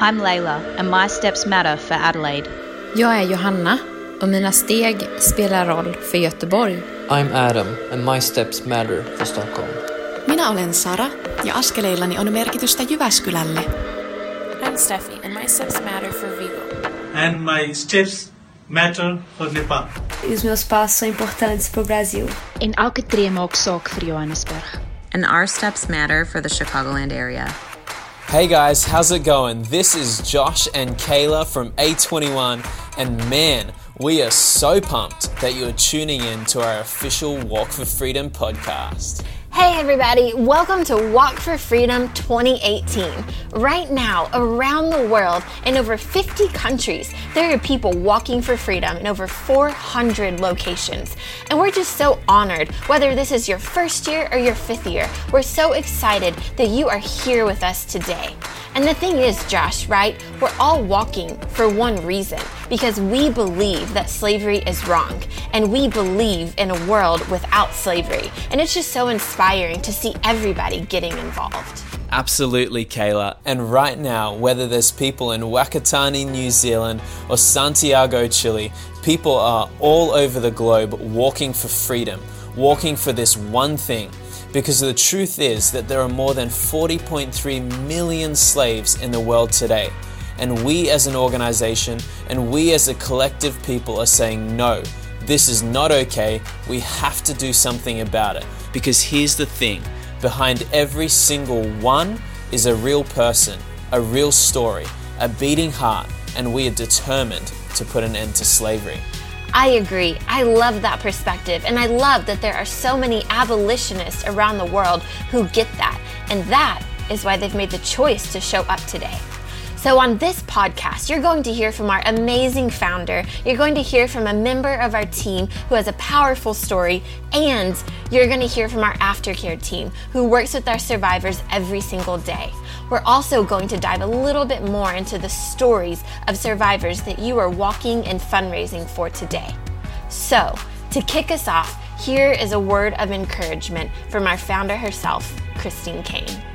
I'm Layla, and my steps matter for Adelaide. Jag är Johanna och mina steg spelar roll för Göteborg. I'm Adam and my steps matter for Stockholm. Minä olen Sara ja askeleillani on merkitystä Jyväskylälle. I'm Steffi and my steps matter for Vigo. And my steps matter for Nepal. E os meus passos são importantes para o Brasil. En elke tree maak saak vir Johannesburg. And our steps matter for the Chicagoland area. Hey guys, how's it going? This is Josh and Kayla from A21, and man, we are so pumped that you are tuning in to our official Walk for Freedom podcast. Hey everybody, welcome to Walk for Freedom 2018. Right now, around the world, in over 50 countries, there are people walking for freedom in over 400 locations. And we're just so honored, whether this is your first year or your fifth year, we're so excited that you are here with us today. And the thing is, Josh, right? We're all walking for one reason because we believe that slavery is wrong and we believe in a world without slavery. And it's just so inspiring to see everybody getting involved. Absolutely, Kayla. And right now, whether there's people in Whakatane, New Zealand, or Santiago, Chile, people are all over the globe walking for freedom, walking for this one thing. Because the truth is that there are more than 40.3 million slaves in the world today. And we as an organization and we as a collective people are saying, no, this is not okay. We have to do something about it. Because here's the thing behind every single one is a real person, a real story, a beating heart, and we are determined to put an end to slavery. I agree. I love that perspective. And I love that there are so many abolitionists around the world who get that. And that is why they've made the choice to show up today. So, on this podcast, you're going to hear from our amazing founder, you're going to hear from a member of our team who has a powerful story, and you're going to hear from our aftercare team who works with our survivors every single day. We're also going to dive a little bit more into the stories of survivors that you are walking and fundraising for today. So, to kick us off, here is a word of encouragement from our founder herself, Christine Caine.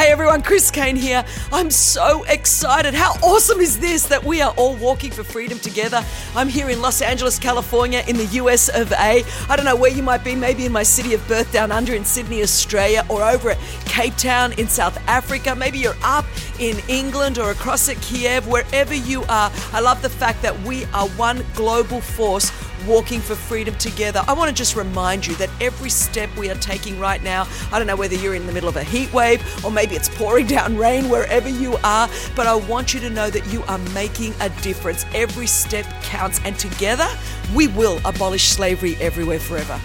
Hey everyone, Chris Caine here. I'm so excited. How awesome is this that we are all walking for freedom together? I'm here in Los Angeles, California, in the US of A. I don't know where you might be, maybe in my city of birth down under in Sydney, Australia, or over at Cape Town in South Africa. Maybe you're up in England or across at Kiev, wherever you are. I love the fact that we are one global force walking for freedom together. I want to just remind you that every step we are taking right now, I don't know whether you're in the middle of a heat wave or maybe it's pouring down rain wherever you are, but I want you to know that you are making a difference. Every step counts, and together we will abolish slavery everywhere forever.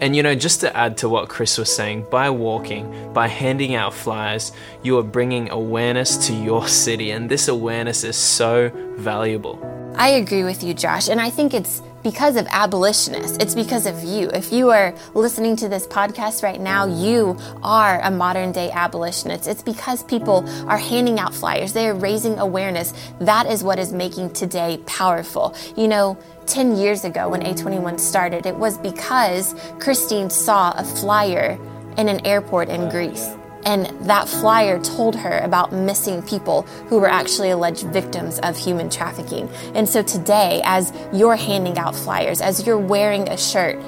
And you know, just to add to what Chris was saying, by walking, by handing out flyers, you are bringing awareness to your city, and this awareness is so valuable. I agree with you, Josh, and I think it's because of abolitionists. It's because of you. If you are listening to this podcast right now, you are a modern day abolitionist. It's because people are handing out flyers, they are raising awareness. That is what is making today powerful. You know, 10 years ago when A21 started, it was because Christine saw a flyer in an airport in Greece. And that flyer told her about missing people who were actually alleged victims of human trafficking. And so today, as you're handing out flyers, as you're wearing a shirt,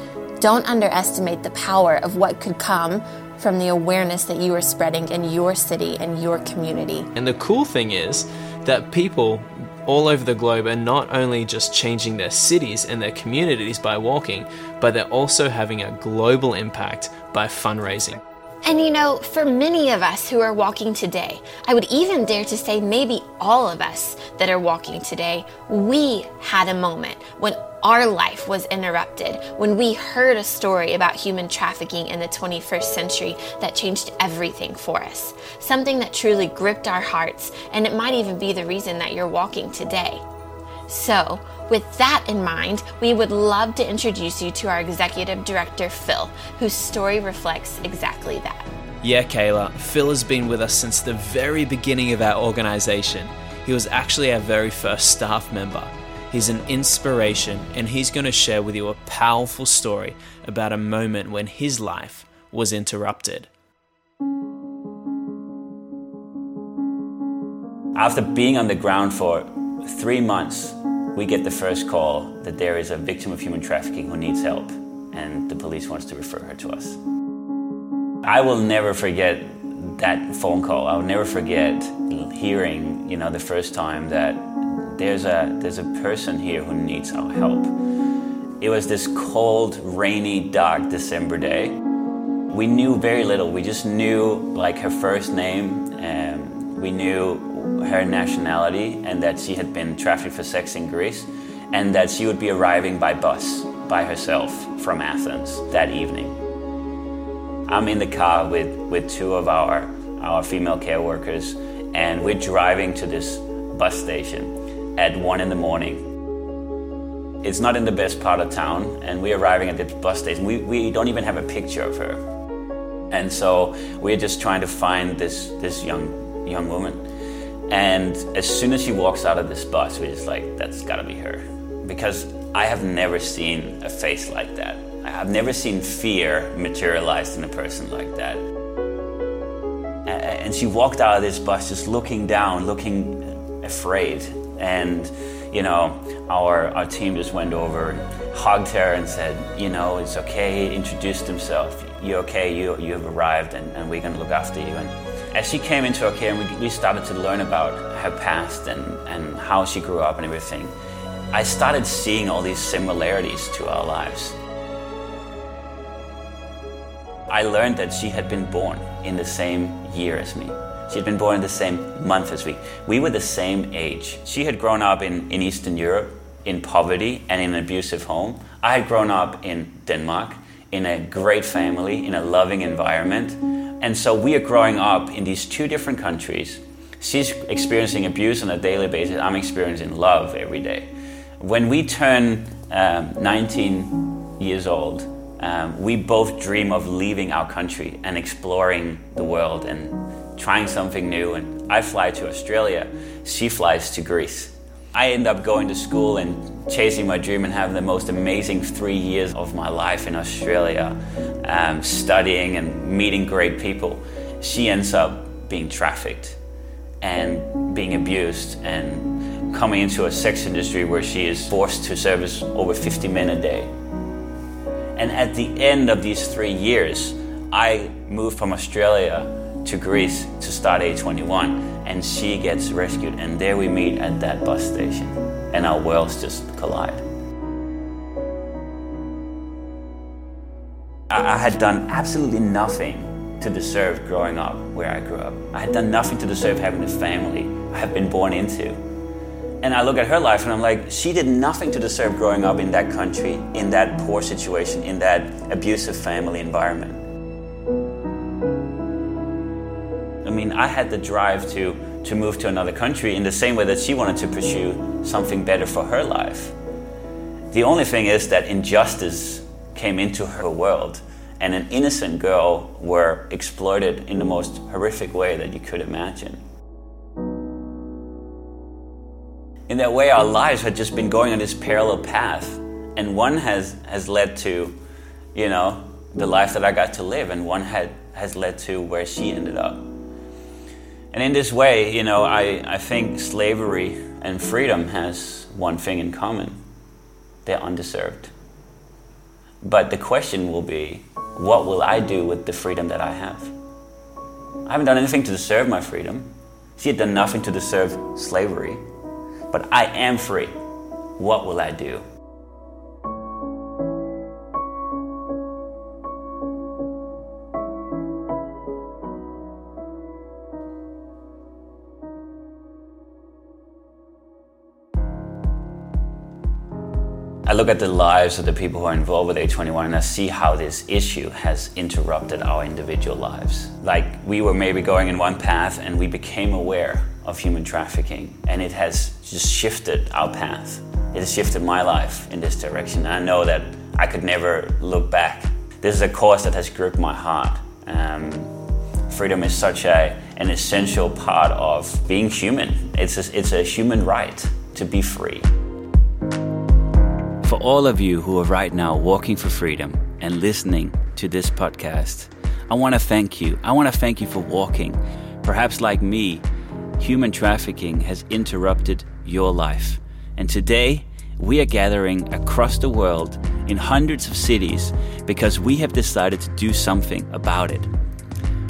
don't underestimate the power of what could come from the awareness that you are spreading in your city and your community. And the cool thing is that people all over the globe are not only just changing their cities and their communities by walking, but they're also having a global impact by fundraising. And you know, for many of us who are walking today, I would even dare to say maybe all of us that are walking today, we had a moment when our life was interrupted, when we heard a story about human trafficking in the 21st century that changed everything for us. Something that truly gripped our hearts, and it might even be the reason that you're walking today. So, with that in mind, we would love to introduce you to our executive director, Phil, whose story reflects exactly that. Yeah, Kayla, Phil has been with us since the very beginning of our organization. He was actually our very first staff member. He's an inspiration, and he's going to share with you a powerful story about a moment when his life was interrupted. After being on the ground for three months, we get the first call that there is a victim of human trafficking who needs help, and the police wants to refer her to us. I will never forget that phone call. I'll never forget hearing, you know, the first time that there's a there's a person here who needs our help. It was this cold, rainy, dark December day. We knew very little. We just knew like her first name, and we knew her nationality and that she had been trafficked for sex in Greece and that she would be arriving by bus by herself from Athens that evening. I'm in the car with, with two of our, our female care workers and we're driving to this bus station at one in the morning. It's not in the best part of town and we're arriving at the bus station. We, we don't even have a picture of her. And so we're just trying to find this, this young, young woman. And as soon as she walks out of this bus, we're just like, that's gotta be her. Because I have never seen a face like that. I've never seen fear materialized in a person like that. And she walked out of this bus just looking down, looking afraid. And, you know, our, our team just went over and hugged her and said, you know, it's okay, introduced himself. You're okay, you, you have arrived, and, and we're gonna look after you. And, as she came into our care and we, we started to learn about her past and, and how she grew up and everything, I started seeing all these similarities to our lives. I learned that she had been born in the same year as me. She had been born in the same month as we. We were the same age. She had grown up in, in Eastern Europe in poverty and in an abusive home. I had grown up in Denmark in a great family, in a loving environment and so we are growing up in these two different countries. She's experiencing abuse on a daily basis. I'm experiencing love every day. When we turn um, 19 years old, um, we both dream of leaving our country and exploring the world and trying something new. And I fly to Australia, she flies to Greece. I end up going to school and chasing my dream and having the most amazing three years of my life in Australia, um, studying and meeting great people. She ends up being trafficked and being abused and coming into a sex industry where she is forced to service over 50 men a day. And at the end of these three years, I moved from Australia to Greece to start A21 and she gets rescued and there we meet at that bus station and our worlds just collide. I, had done absolutely nothing to deserve growing up where I grew up. I had done nothing to deserve having the family I have been born into. And I look at her life and I'm like, she did nothing to deserve growing up in that country, in that poor situation, in that abusive family environment. I mean, I had the drive to, to move to another country in the same way that she wanted to pursue something better for her life. The only thing is that injustice came into her world and an innocent girl were exploited in the most horrific way that you could imagine. In that way, our lives had just been going on this parallel path, and one has, has led to, you know, the life that I got to live, and one had, has led to where she ended up. And in this way, you know, I, I think slavery and freedom has one thing in common they're undeserved. But the question will be what will I do with the freedom that I have? I haven't done anything to deserve my freedom. She had done nothing to deserve slavery. But I am free. What will I do? Look at the lives of the people who are involved with A21 and see how this issue has interrupted our individual lives. Like we were maybe going in one path and we became aware of human trafficking and it has just shifted our path. It has shifted my life in this direction. I know that I could never look back. This is a cause that has gripped my heart. Um, freedom is such a, an essential part of being human. It's a, it's a human right to be free for all of you who are right now walking for freedom and listening to this podcast, I want to thank you. I want to thank you for walking. Perhaps like me, human trafficking has interrupted your life. And today, we are gathering across the world in hundreds of cities because we have decided to do something about it.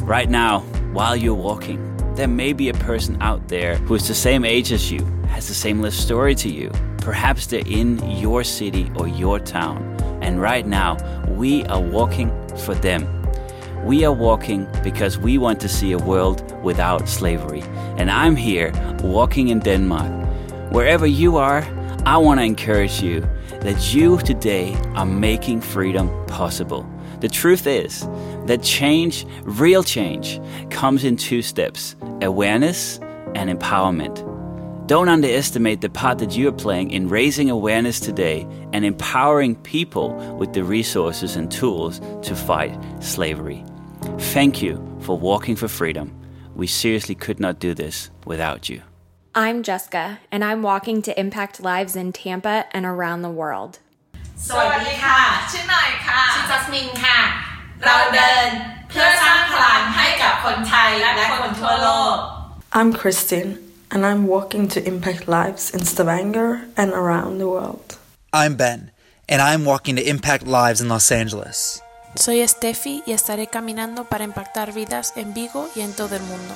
Right now, while you're walking, there may be a person out there who is the same age as you, has the same life story to you. Perhaps they're in your city or your town. And right now, we are walking for them. We are walking because we want to see a world without slavery. And I'm here walking in Denmark. Wherever you are, I want to encourage you that you today are making freedom possible. The truth is that change, real change, comes in two steps awareness and empowerment. Don't underestimate the part that you are playing in raising awareness today and empowering people with the resources and tools to fight slavery. Thank you for walking for freedom. We seriously could not do this without you. I'm Jessica, and I'm walking to impact lives in Tampa and around the world. สวัสดีค่ะ ชื่อหน่อยค่ะ ชื่อจัสมินค่ะ เราเดินเพื่อสร้างพลังให้กับคนไทยและคนทั่วโลก I'm Christine, and I'm walking to impact lives in Stavanger and around the world. I'm Ben, and I'm walking to impact lives in Los Angeles. Soy Steffi y estaré caminando para impactar vidas en Vigo y en todo el mundo.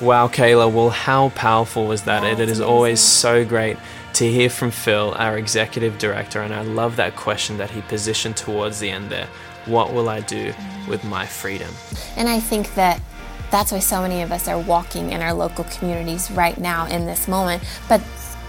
Wow, Kayla, well, how powerful was that? it is always so great to hear from Phil, our executive director, and I love that question that he positioned towards the end there. What will I do with my freedom? And I think that that's why so many of us are walking in our local communities right now in this moment. But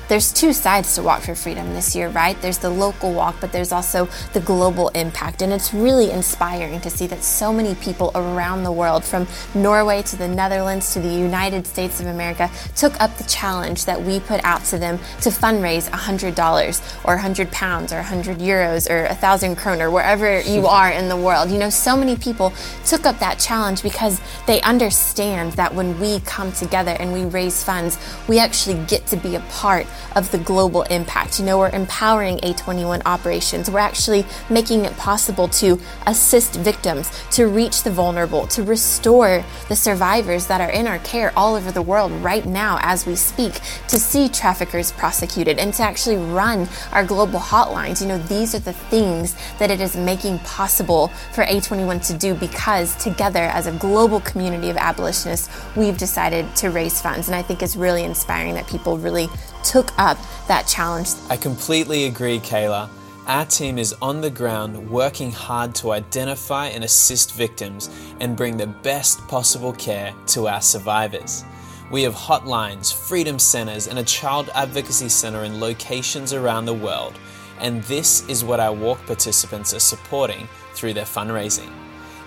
there's two sides to Walk for Freedom this year, right? There's the local walk, but there's also the global impact. And it's really inspiring to see that so many people around the world, from Norway to the Netherlands to the United States of America, took up the challenge that we put out to them to fundraise $100 or 100 pounds or 100 euros or 1,000 kroner, wherever you are in the world. You know, so many people took up that challenge because they understand that when we come together and we raise funds, we actually get to be a part of the global impact. You know, we're empowering A21 operations. We're actually making it possible to assist victims, to reach the vulnerable, to restore the survivors that are in our care all over the world right now as we speak, to see traffickers prosecuted, and to actually run our global hotlines. You know, these are the things that it is making possible for A21 to do because together as a global community of abolitionists, we've decided to raise funds. And I think it's really inspiring that people really took up that challenge. I completely agree, Kayla. Our team is on the ground working hard to identify and assist victims and bring the best possible care to our survivors. We have hotlines, freedom centers, and a child advocacy center in locations around the world. And this is what our walk participants are supporting through their fundraising.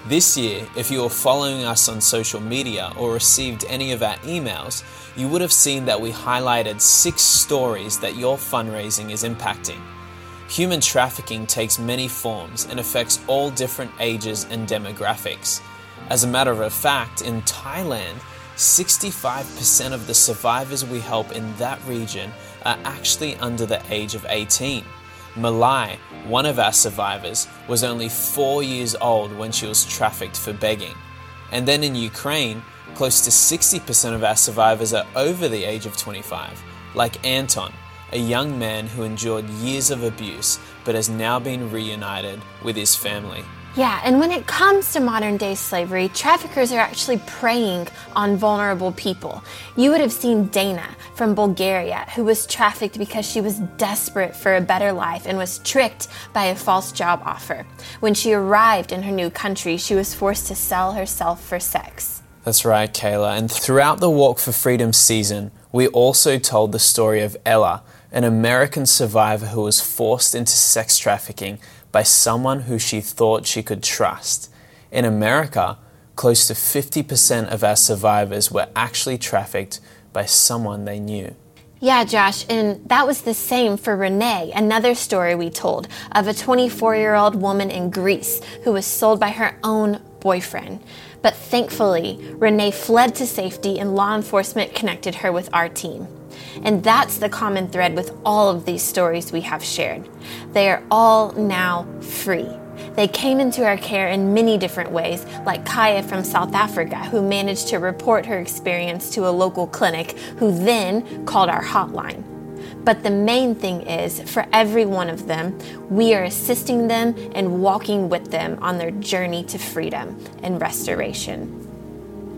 This year, if you were following us on social media or received any of our emails, you would have seen that we highlighted six stories that your fundraising is impacting. Human trafficking takes many forms and affects all different ages and demographics. As a matter of fact, in Thailand, 65% of the survivors we help in that region are actually under the age of 18. Malai, one of our survivors, was only four years old when she was trafficked for begging. And then in Ukraine, close to 60% of our survivors are over the age of 25, like Anton, a young man who endured years of abuse but has now been reunited with his family. Yeah, and when it comes to modern day slavery, traffickers are actually preying on vulnerable people. You would have seen Dana from Bulgaria, who was trafficked because she was desperate for a better life and was tricked by a false job offer. When she arrived in her new country, she was forced to sell herself for sex. That's right, Kayla. And throughout the Walk for Freedom season, we also told the story of Ella, an American survivor who was forced into sex trafficking by someone who she thought she could trust. In America, close to 50% of our survivors were actually trafficked by someone they knew. Yeah, Josh, and that was the same for Renee, another story we told of a 24 year old woman in Greece who was sold by her own boyfriend. But thankfully, Renee fled to safety and law enforcement connected her with our team. And that's the common thread with all of these stories we have shared. They are all now free. They came into our care in many different ways, like Kaya from South Africa, who managed to report her experience to a local clinic, who then called our hotline. But the main thing is, for every one of them, we are assisting them and walking with them on their journey to freedom and restoration.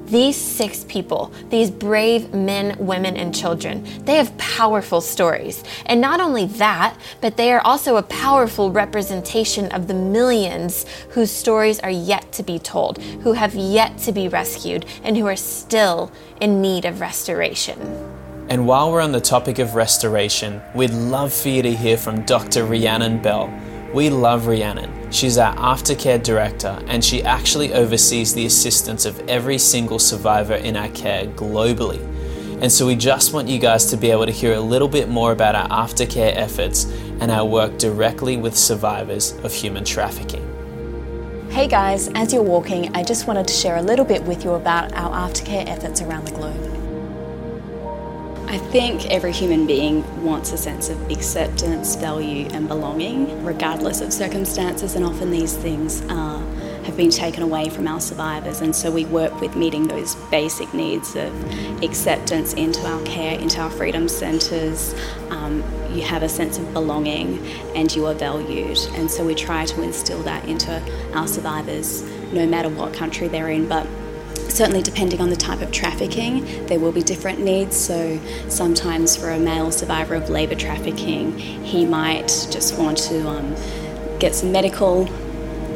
These six people, these brave men, women, and children, they have powerful stories. And not only that, but they are also a powerful representation of the millions whose stories are yet to be told, who have yet to be rescued, and who are still in need of restoration. And while we're on the topic of restoration, we'd love for you to hear from Dr. Rhiannon Bell. We love Rhiannon. She's our aftercare director, and she actually oversees the assistance of every single survivor in our care globally. And so we just want you guys to be able to hear a little bit more about our aftercare efforts and our work directly with survivors of human trafficking. Hey guys, as you're walking, I just wanted to share a little bit with you about our aftercare efforts around the globe. I think every human being wants a sense of acceptance, value, and belonging, regardless of circumstances, and often these things uh, have been taken away from our survivors. And so we work with meeting those basic needs of acceptance into our care, into our freedom centres. Um, you have a sense of belonging and you are valued. And so we try to instill that into our survivors, no matter what country they're in. But Certainly, depending on the type of trafficking, there will be different needs. So, sometimes for a male survivor of labour trafficking, he might just want to um, get some medical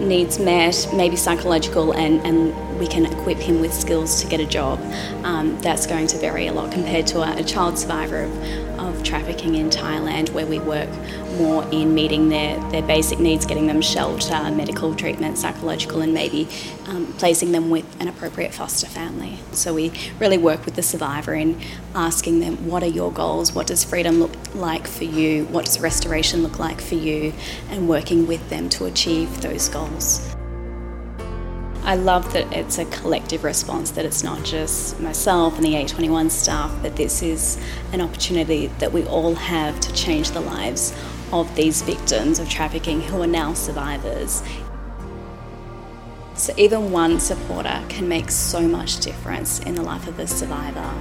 needs met, maybe psychological, and, and we can equip him with skills to get a job. Um, that's going to vary a lot compared to a, a child survivor of, of trafficking in Thailand, where we work more in meeting their, their basic needs, getting them shelter, medical treatment, psychological, and maybe um, placing them with an appropriate foster family. So we really work with the survivor in asking them, what are your goals? What does freedom look like for you? What does restoration look like for you? And working with them to achieve those goals. I love that it's a collective response, that it's not just myself and the A21 staff, but this is an opportunity that we all have to change the lives of these victims of trafficking who are now survivors. So, even one supporter can make so much difference in the life of a survivor.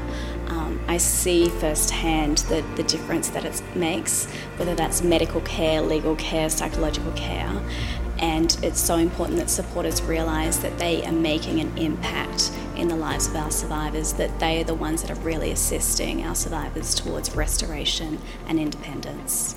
Um, I see firsthand the, the difference that it makes, whether that's medical care, legal care, psychological care. And it's so important that supporters realise that they are making an impact in the lives of our survivors, that they are the ones that are really assisting our survivors towards restoration and independence.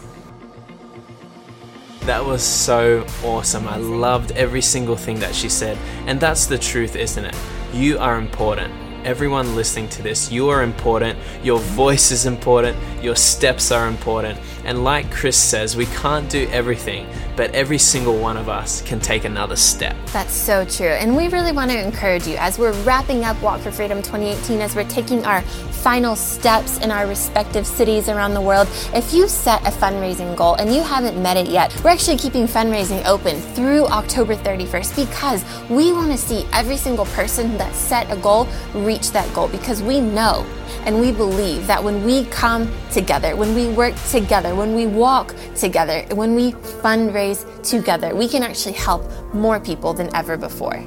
That was so awesome. I loved every single thing that she said. And that's the truth, isn't it? You are important. Everyone listening to this, you are important. Your voice is important. Your steps are important. And like Chris says, we can't do everything, but every single one of us can take another step. That's so true. And we really want to encourage you as we're wrapping up Walk for Freedom 2018, as we're taking our final steps in our respective cities around the world. If you set a fundraising goal and you haven't met it yet, we're actually keeping fundraising open through October 31st because we want to see every single person that set a goal reach that goal because we know and we believe that when we come together, when we work together, when we walk together, when we fundraise together, we can actually help more people than ever before.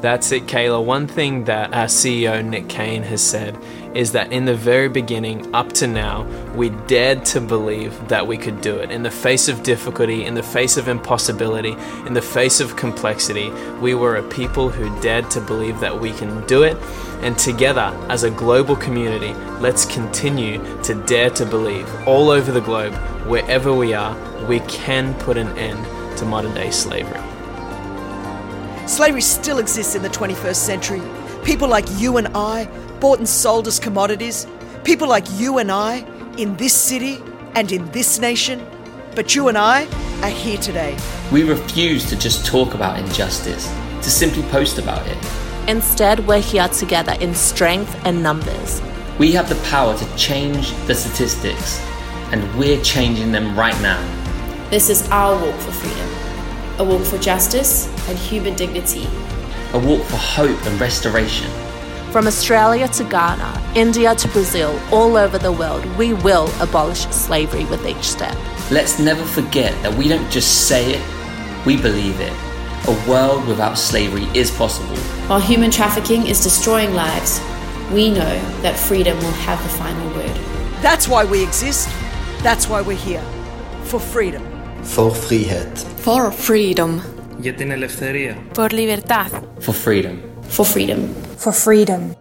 That's it, Kayla. One thing that our CEO, Nick Caine, has said is that in the very beginning, up to now, we dared to believe that we could do it. In the face of difficulty, in the face of impossibility, in the face of complexity, we were a people who dared to believe that we can do it. And together, as a global community, let's continue to dare to believe all over the globe, wherever we are, we can put an end to modern day slavery. Slavery still exists in the 21st century. People like you and I, bought and sold as commodities. People like you and I, in this city and in this nation. But you and I are here today. We refuse to just talk about injustice, to simply post about it. Instead, we're here together in strength and numbers. We have the power to change the statistics, and we're changing them right now. This is our walk for freedom a walk for justice and human dignity, a walk for hope and restoration. From Australia to Ghana, India to Brazil, all over the world, we will abolish slavery with each step. Let's never forget that we don't just say it, we believe it. A world without slavery is possible. While human trafficking is destroying lives, we know that freedom will have the final word. That's why we exist. That's why we're here for freedom. For frihet. For freedom. Για την ελευθερία. Por libertad. For freedom. For freedom. For freedom.